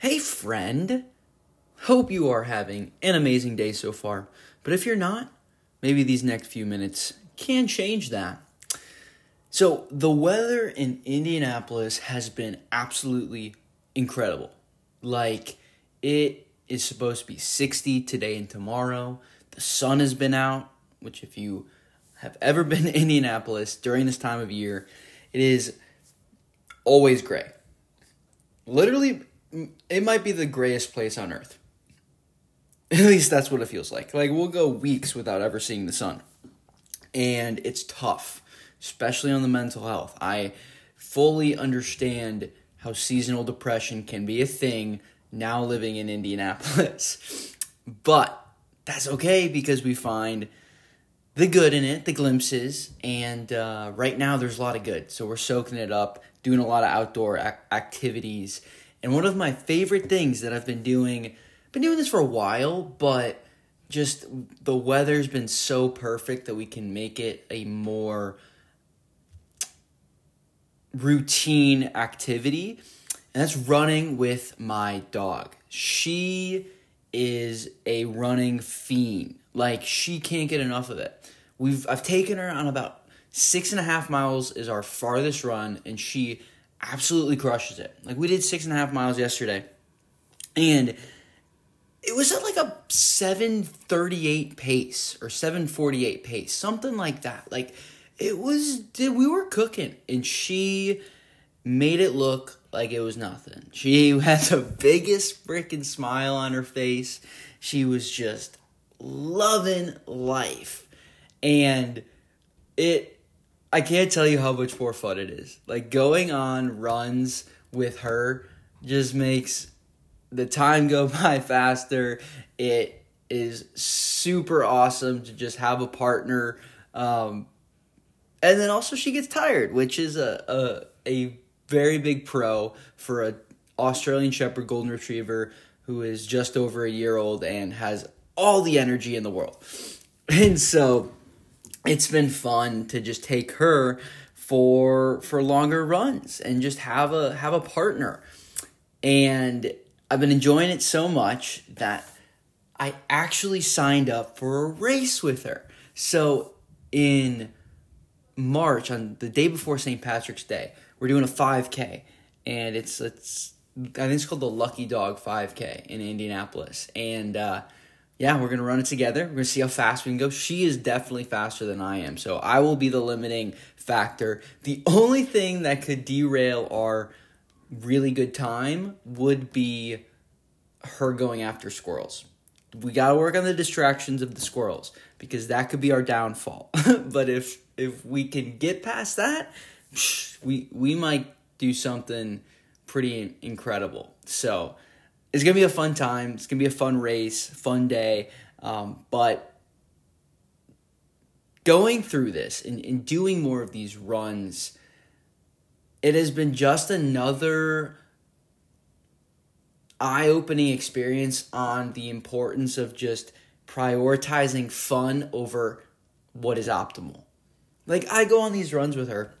Hey, friend. Hope you are having an amazing day so far. But if you're not, maybe these next few minutes can change that. So, the weather in Indianapolis has been absolutely incredible. Like, it is supposed to be 60 today and tomorrow. The sun has been out, which, if you have ever been to Indianapolis during this time of year, it is always gray. Literally, it might be the grayest place on earth. At least that's what it feels like. Like, we'll go weeks without ever seeing the sun. And it's tough, especially on the mental health. I fully understand how seasonal depression can be a thing now living in Indianapolis. but that's okay because we find the good in it, the glimpses, and uh, right now there's a lot of good. So we're soaking it up, doing a lot of outdoor ac- activities. And one of my favorite things that I've been doing, been doing this for a while, but just the weather's been so perfect that we can make it a more routine activity. And that's running with my dog. She is a running fiend. Like she can't get enough of it. We've I've taken her on about six and a half miles is our farthest run, and she absolutely crushes it. Like we did six and a half miles yesterday, and it was at like a 738 pace or 748 pace, something like that. Like it was we were cooking and she made it look like it was nothing. She had the biggest freaking smile on her face. She was just loving life. And it I can't tell you how much more fun it is. Like going on runs with her just makes the time go by faster. It is super awesome to just have a partner. Um, and then also she gets tired, which is a, a, a very big pro for a Australian Shepherd Golden Retriever who is just over a year old and has all the energy in the world. And so it's been fun to just take her for for longer runs and just have a have a partner. And I've been enjoying it so much that I actually signed up for a race with her. So in March on the day before St. Patrick's Day, we're doing a 5K and it's it's I think it's called the Lucky Dog 5K in Indianapolis. And uh yeah, we're gonna run it together. We're gonna see how fast we can go. She is definitely faster than I am, so I will be the limiting factor. The only thing that could derail our really good time would be her going after squirrels. We gotta work on the distractions of the squirrels because that could be our downfall. but if if we can get past that, we we might do something pretty incredible. So it's gonna be a fun time. It's gonna be a fun race, fun day. Um, but going through this and, and doing more of these runs, it has been just another eye-opening experience on the importance of just prioritizing fun over what is optimal. Like I go on these runs with her,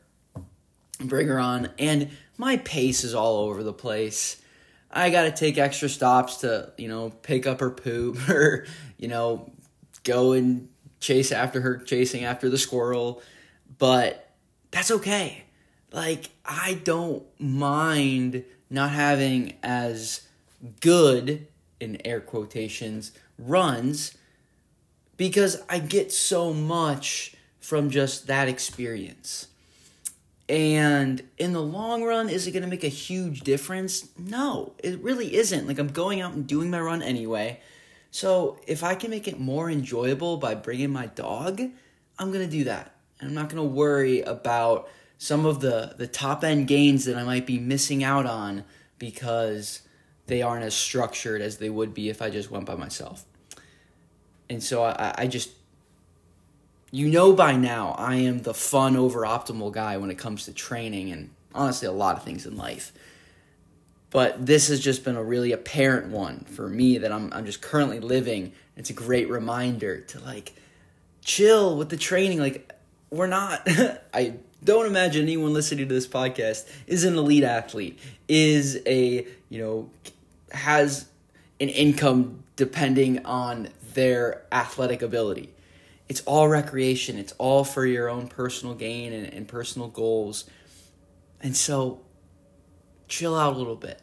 bring her on, and my pace is all over the place. I got to take extra stops to, you know, pick up her poop or, you know, go and chase after her, chasing after the squirrel. But that's okay. Like, I don't mind not having as good, in air quotations, runs because I get so much from just that experience. And in the long run, is it going to make a huge difference? No, it really isn't. Like, I'm going out and doing my run anyway. So, if I can make it more enjoyable by bringing my dog, I'm going to do that. And I'm not going to worry about some of the, the top end gains that I might be missing out on because they aren't as structured as they would be if I just went by myself. And so I, I just you know by now I am the fun over optimal guy when it comes to training and honestly a lot of things in life. But this has just been a really apparent one for me that I'm I'm just currently living. It's a great reminder to like chill with the training. Like we're not I don't imagine anyone listening to this podcast is an elite athlete, is a, you know, has an income depending on their athletic ability. It's all recreation, it's all for your own personal gain and, and personal goals. And so, chill out a little bit.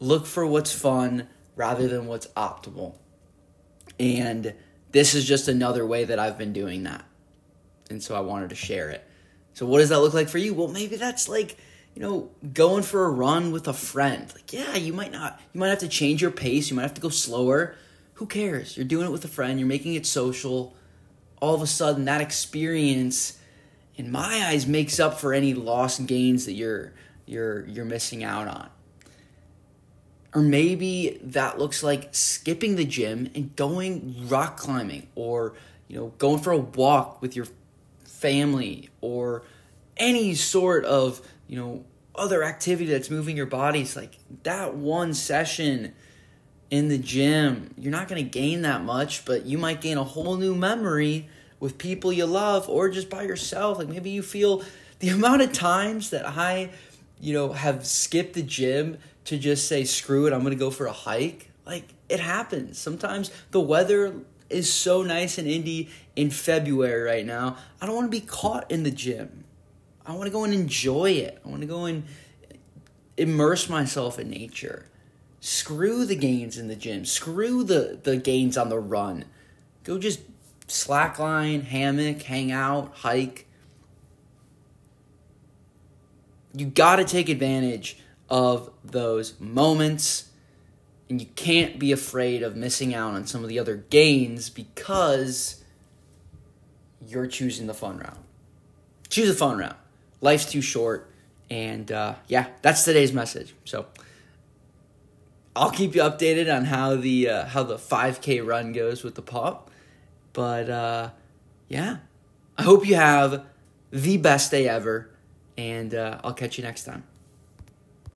Look for what's fun rather than what's optimal. And this is just another way that I've been doing that. And so I wanted to share it. So, what does that look like for you? Well, maybe that's like, you know, going for a run with a friend. Like, yeah, you might not, you might have to change your pace, you might have to go slower. Who cares? You're doing it with a friend, you're making it social. All of a sudden, that experience, in my eyes, makes up for any lost gains that you're you're you're missing out on. Or maybe that looks like skipping the gym and going rock climbing or you know going for a walk with your family or any sort of, you know, other activity that's moving your body. It's like that one session in the gym, you're not going to gain that much, but you might gain a whole new memory with people you love or just by yourself. Like maybe you feel the amount of times that I, you know, have skipped the gym to just say, screw it, I'm going to go for a hike. Like it happens. Sometimes the weather is so nice and Indy in February right now. I don't want to be caught in the gym. I want to go and enjoy it. I want to go and immerse myself in nature. Screw the gains in the gym. Screw the, the gains on the run. Go just slackline, hammock, hang out, hike. You got to take advantage of those moments and you can't be afraid of missing out on some of the other gains because you're choosing the fun route. Choose the fun route. Life's too short. And uh, yeah, that's today's message. So I'll keep you updated on how the uh, how the 5K run goes with the pop. But uh, yeah, I hope you have the best day ever, and uh, I'll catch you next time.